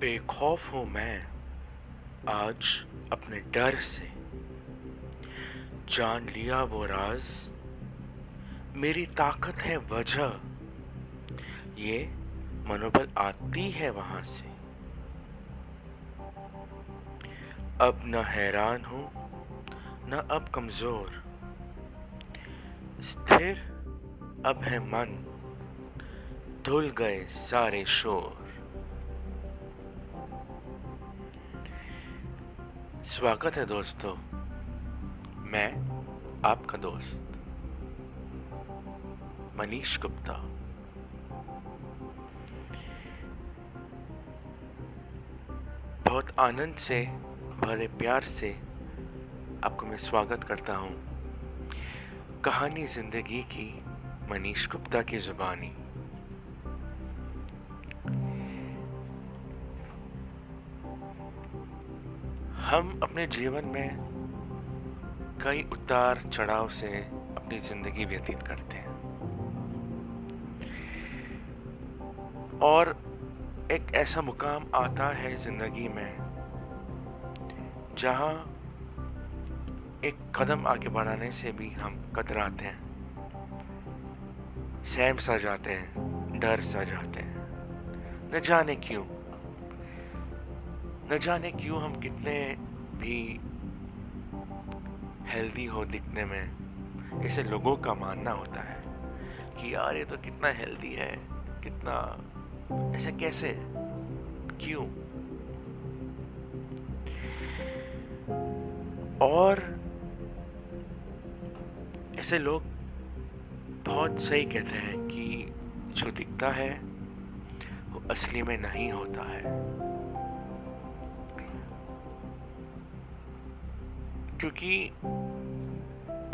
बेखौफ हूँ मैं आज अपने डर से। जान लिया वो राज, मेरी ताकत है वजह। ये मनोबल आती है वहाँ से। अब न हैरान हूँ, न अब कमज़ोर। स्थिर, अब है मन, धुल गए सारे शोर। स्वागत है दोस्तों। मैं आपका दोस्त, मनीष गुप्ता। बहुत आनंद से, भरे प्यार से आपको मैं स्वागत करता हूँ। कहानी ज़िंदगी की मनीष गुप्ता की जुबानी। हम अपने जीवन में कई उतार चढ़ाव से अपनी ज़िंदगी व्यतीत करते हैं। और एक ऐसा मुकाम आता है ज़िंदगी में, जहाँ एक कदम आगे बढ़ाने से भी हम कतराते हैं, सहम सा जाते हैं, डर सा जाते हैं। न जाने क्यों न जाने क्यों हम कितने भी हेल्दी हो दिखने में ऐसे लोगों का मानना होता है कि यार ये तो कितना हेल्दी है, कितना, ऐसे कैसे, क्यों? और ऐसे लोग बहुत सही कहते हैं कि जो दिखता है वो असली में नहीं होता है। क्योंकि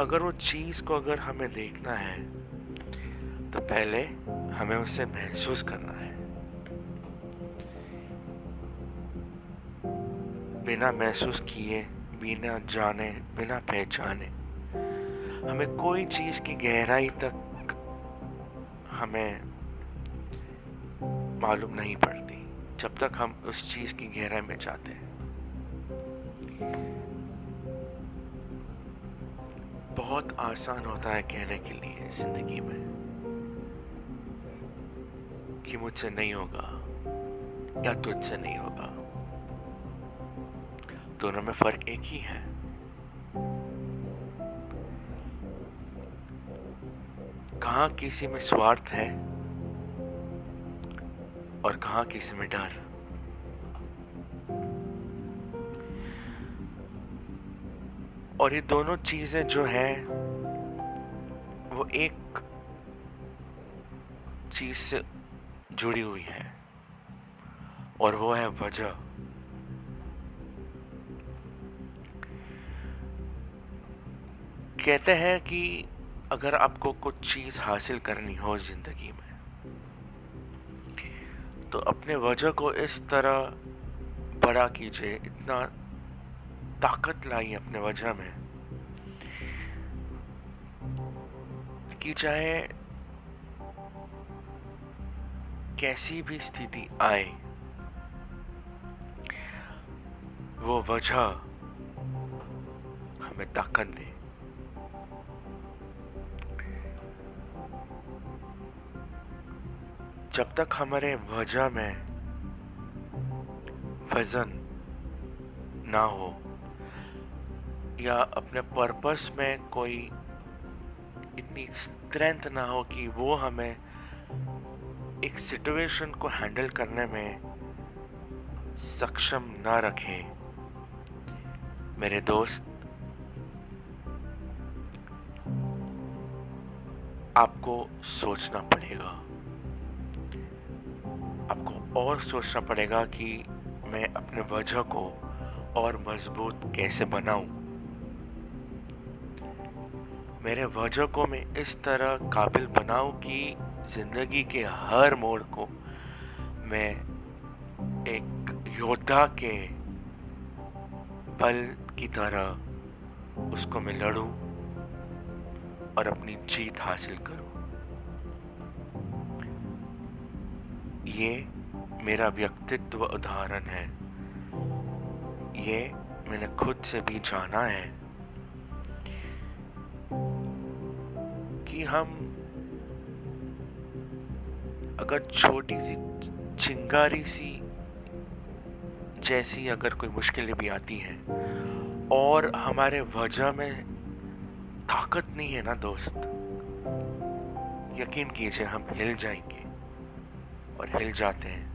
अगर वो चीज़ को अगर हमें देखना है तो पहले हमें उसे महसूस करना है। बिना महसूस किए, बिना जाने, बिना पहचाने, हमें कोई चीज़ की गहराई तक हमें मालूम नहीं पड़ती, जब तक हम उस चीज़ की गहराई में जाते हैं। बहुत आसान होता है कहने के लिए ज़िंदगी में कि मुझसे नहीं होगा या तुझसे नहीं होगा। दोनों में फ़र्क एक ही है। कहा किसी में स्वार्थ है और कहा किसी में डर? और ये दोनों चीज़ें जो हैं, वो एक चीज़ से जुड़ी हुई है। और वो है वजह। कहते हैं कि अगर आपको कुछ चीज़ हासिल करनी हो ज़िंदगी में तो अपने वजह को इस तरह बड़ा कीजिए। इतना ताकत लाई अपने वजह में। कि चाहे कैसी भी स्थिति आए, वो वजह हमें ताकत दे। जब तक हमारे वजह में वज़न ना हो या अपने पर्पस में कोई इतनी स्ट्रेंथ ना हो कि वो हमें एक सिचुएशन को हैंडल करने में सक्षम ना रखे। मेरे दोस्त, आपको सोचना पड़ेगा। आपको और सोचना पड़ेगा कि मैं अपने वजह को और मज़बूत कैसे बनाऊँ। मेरे वजह को मैं इस तरह काबिल बनाऊँ कि ज़िंदगी के हर मोड़ को मैं एक योद्धा के बल की तरह उसको मैं लड़ूं और अपनी जीत हासिल करूँ। ये मेरा व्यक्तित्व उदाहरण है। ये मैंने खुद से भी जाना है। कि हम अगर छोटी सी चिंगारी सी जैसी अगर कोई मुश्किलें भी आती हैं और हमारे वजह में ताकत नहीं है ना दोस्त, यकीन कीजिए हम हिल जाएँगे और हिल जाते हैं।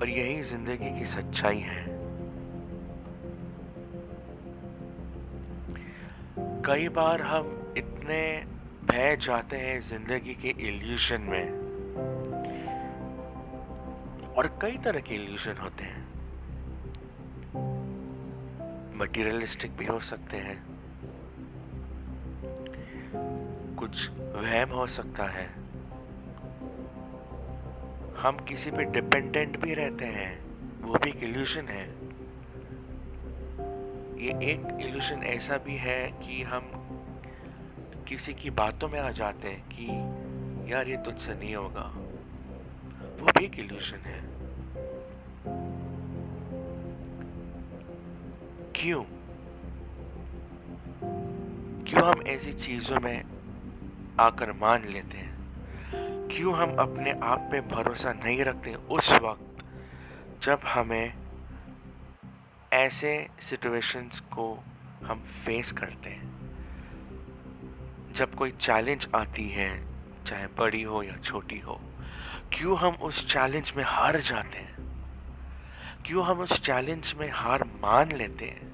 और यही ज़िंदगी की सच्चाई है। कई बार हम इतने बह जाते हैं ज़िंदगी के इल्यूशन में। और कई तरह के इल्यूशन होते हैं। मटीरियलिस्टिक भी हो सकते हैं। कुछ वहम हो सकता है। हम किसी पे डिपेंडेंट भी रहते हैं। वो भी एक इल्यूशन है। ये एक इल्यूशन ऐसा भी है कि हम किसी की बातों में आ जाते हैं कि यार ये तुझसे नहीं होगा। वो भी एक इल्यूशन है। क्यों? क्यों हम ऐसी चीज़ों में आकर मान लेते हैं? क्यों हम अपने आप पे भरोसा नहीं रखते उस वक्त जब हमें ऐसे सिचुएशंस को हम फेस करते हैं। जब कोई चैलेंज आती है, चाहे बड़ी हो या छोटी हो, क्यों हम उस चैलेंज में हार जाते हैं? क्यों हम उस चैलेंज में हार मान लेते हैं?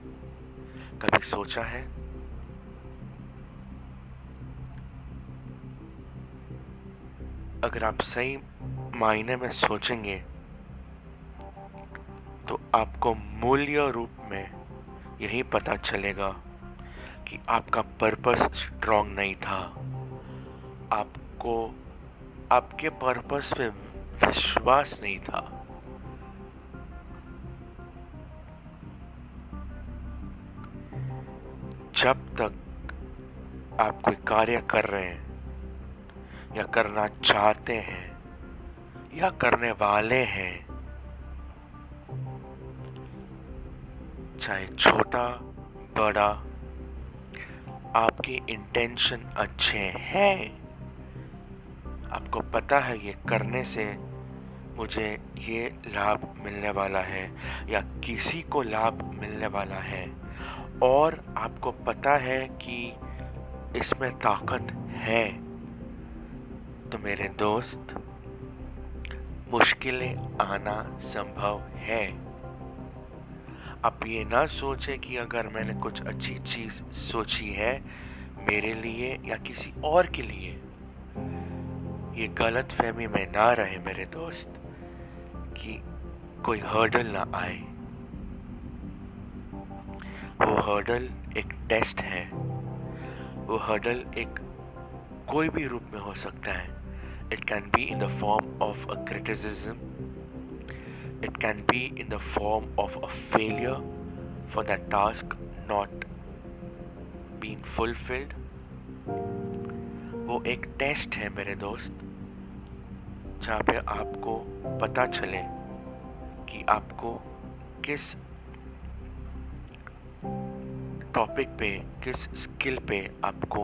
कभी सोचा है? अगर आप सही मायने में सोचेंगे आपको मूल्य रूप में यही पता चलेगा कि आपका पर्पस स्ट्रांग नहीं था। आपको, आपके पर्पस पे विश्वास नहीं था। जब तक आप कोई कार्य कर रहे हैं, या करना चाहते हैं, या करने वाले हैं चाहे छोटा, बड़ा, आपके इंटेंशन अच्छे हैं। आपको पता है ये करने से मुझे ये लाभ मिलने वाला है या किसी को लाभ मिलने वाला है। और आपको पता है कि इसमें ताकत है। तो मेरे दोस्त, मुश्किलें आना संभव है। आप ये ना सोचे कि अगर मैंने कुछ अच्छी चीज़ सोची है मेरे लिए या किसी और के लिए, ये गलत फहमी में ना रहे मेरे दोस्त, कि कोई हर्डल ना आए। वो हर्डल एक टेस्ट है। वो हर्डल एक कोई भी रूप में हो सकता है। It can be in the form of a criticism it can be in the form of a failure for that task not been fulfilled वो एक टेस्ट है मेरे दोस्त, जहाँ पे आपको पता चले कि आपको किस टॉपिक पे, किस स्किल पे आपको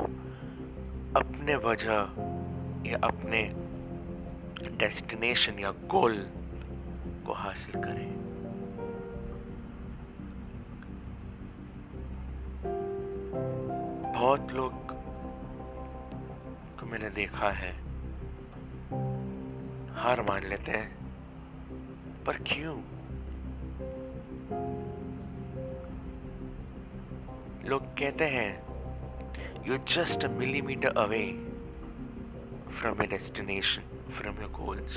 अपने वजह या अपने डेस्टिनेशन या गोल को हासिल करें। बहुत लोग को मैंने देखा है, हार मान लेते हैं, पर क्यों? लोग कहते हैं you just a millimetre away from a destination from your goals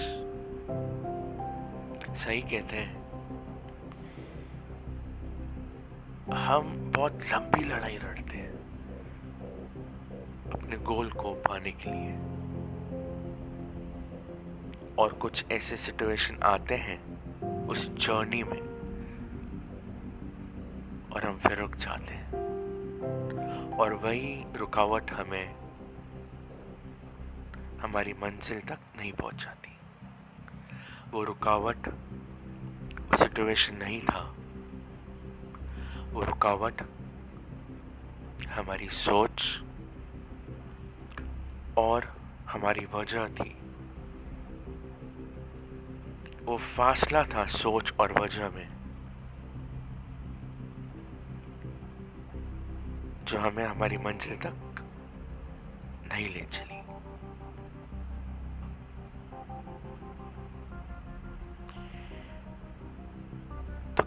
सही कहते हैं। हम बहुत लंबी लड़ाई लड़ते हैं अपने गोल को पाने के लिए। और कुछ ऐसे सिचुएशन आते हैं उस जर्नी में और हम फिर रुक जाते हैं। और वही रुकावट हमें हमारी मंजिल तक नहीं पहुंचाती। वो रुकावट सिचुएशन नहीं था। वो रुकावट हमारी सोच और हमारी वजह थी। वो फासला था सोच और वजह में, जो हमें हमारी मंजिल तक नहीं ले चली।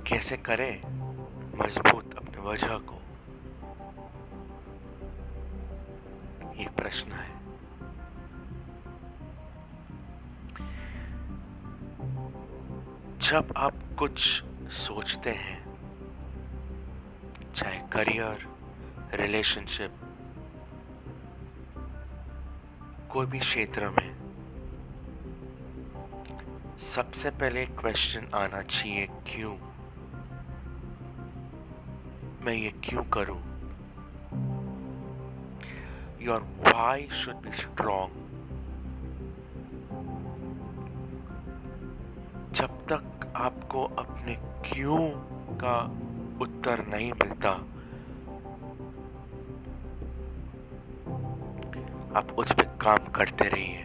कैसे करें मज़बूत अपने वजह को? ये प्रश्न है। जब आप कुछ सोचते हैं, चाहे करियर, रिलेशनशिप, कोई भी क्षेत्र में, सबसे पहले क्वेश्चन आना चाहिए, क्यों? मैं ये क्यों करूँ? Your why should be strong जब तक आपको अपने क्यों का उत्तर नहीं मिलता, आप उस पर काम करते रहिए।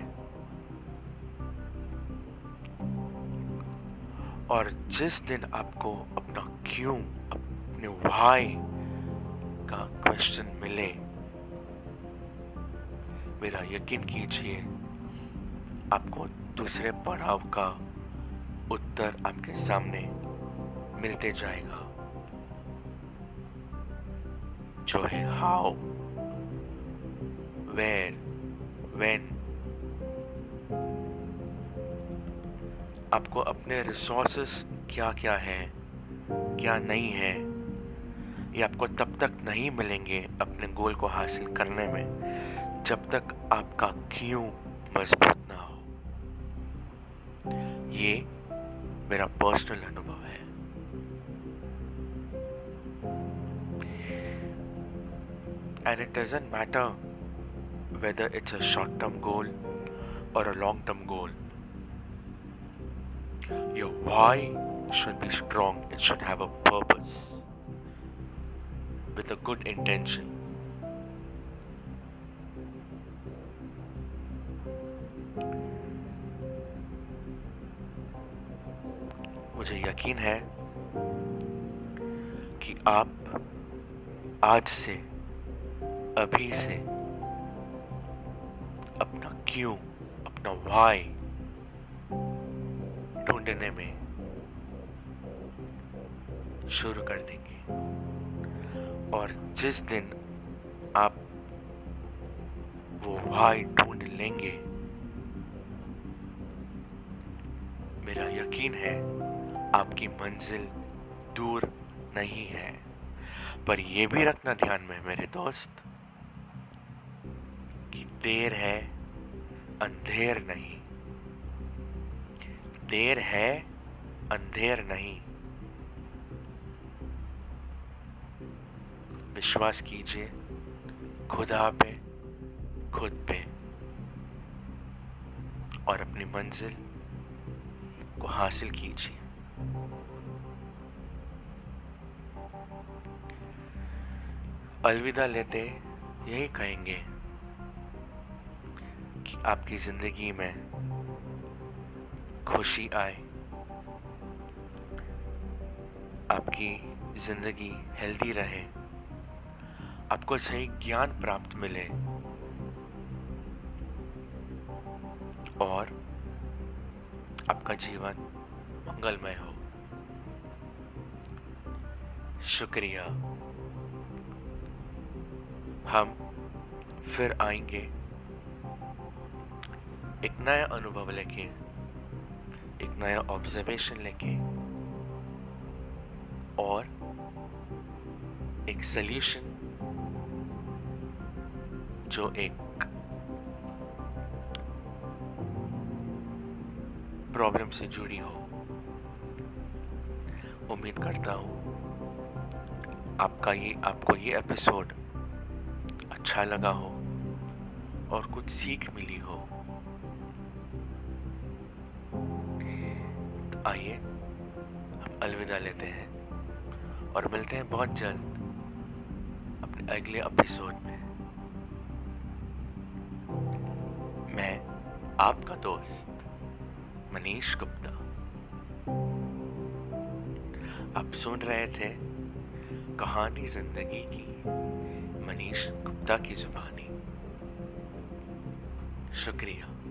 और जिस दिन आपको अपना क्यों अपने वाई का क्वेश्चन मिले। मेरा यकीन कीजिए, आपको दूसरे पड़ाव का उत्तर आपके सामने मिलते जाएगा। जो है हाउ वेर when आपको अपने रिसोर्सेस क्या क्या हैं, क्या नहीं है ये आपको तब तक नहीं मिलेंगे अपने गोल को हासिल करने में, जब तक आपका क्यों मज़बूत ना हो। ये मेरा पर्सनल अनुभव है। And it doesn't matter whether it's a short term goal और a long term goal your why should be strong it should have a purpose with a good intention. मुझे यकीन है कि आप आज से, अभी से अपना क्यों, अपना वाई ढूँढने में शुरू कर देंगे और जिस दिन आप वो भाई ढूंढ लेंगे, मेरा यकीन है आपकी मंजिल दूर नहीं है। पर यह भी रखना ध्यान में, मेरे दोस्त, कि देर है, अंधेर नहीं। देर है, अंधेर नहीं। विश्वास कीजिए, खुदा पे खुद पे। और अपनी मंजिल को हासिल कीजिए। अलविदा लेते यही कहेंगे कि आपकी ज़िंदगी में खुशी आए। आपकी ज़िंदगी हेल्दी रहे। आपको सही ज्ञान प्राप्त मिले। और आपका जीवन मंगलमय हो। शुक्रिया। हम फिर आएँगे। एक नया अनुभव लेके, एक नया ऑब्जर्वेशन लेके, और एक सल्यूशन जो एक प्रॉब्लम से जुड़ी हो। उम्मीद करता हूँ आपका ये, आपको ये एपिसोड अच्छा लगा हो और कुछ सीख मिली हो। तो आइए, हम अलविदा लेते हैं और मिलते हैं बहुत जल्द अपने अगले एपिसोड में। आपका दोस्त मनीष गुप्ता। आप सुन रहे थे कहानी ज़िंदगी की, मनीष गुप्ता की जुबानी। शुक्रिया।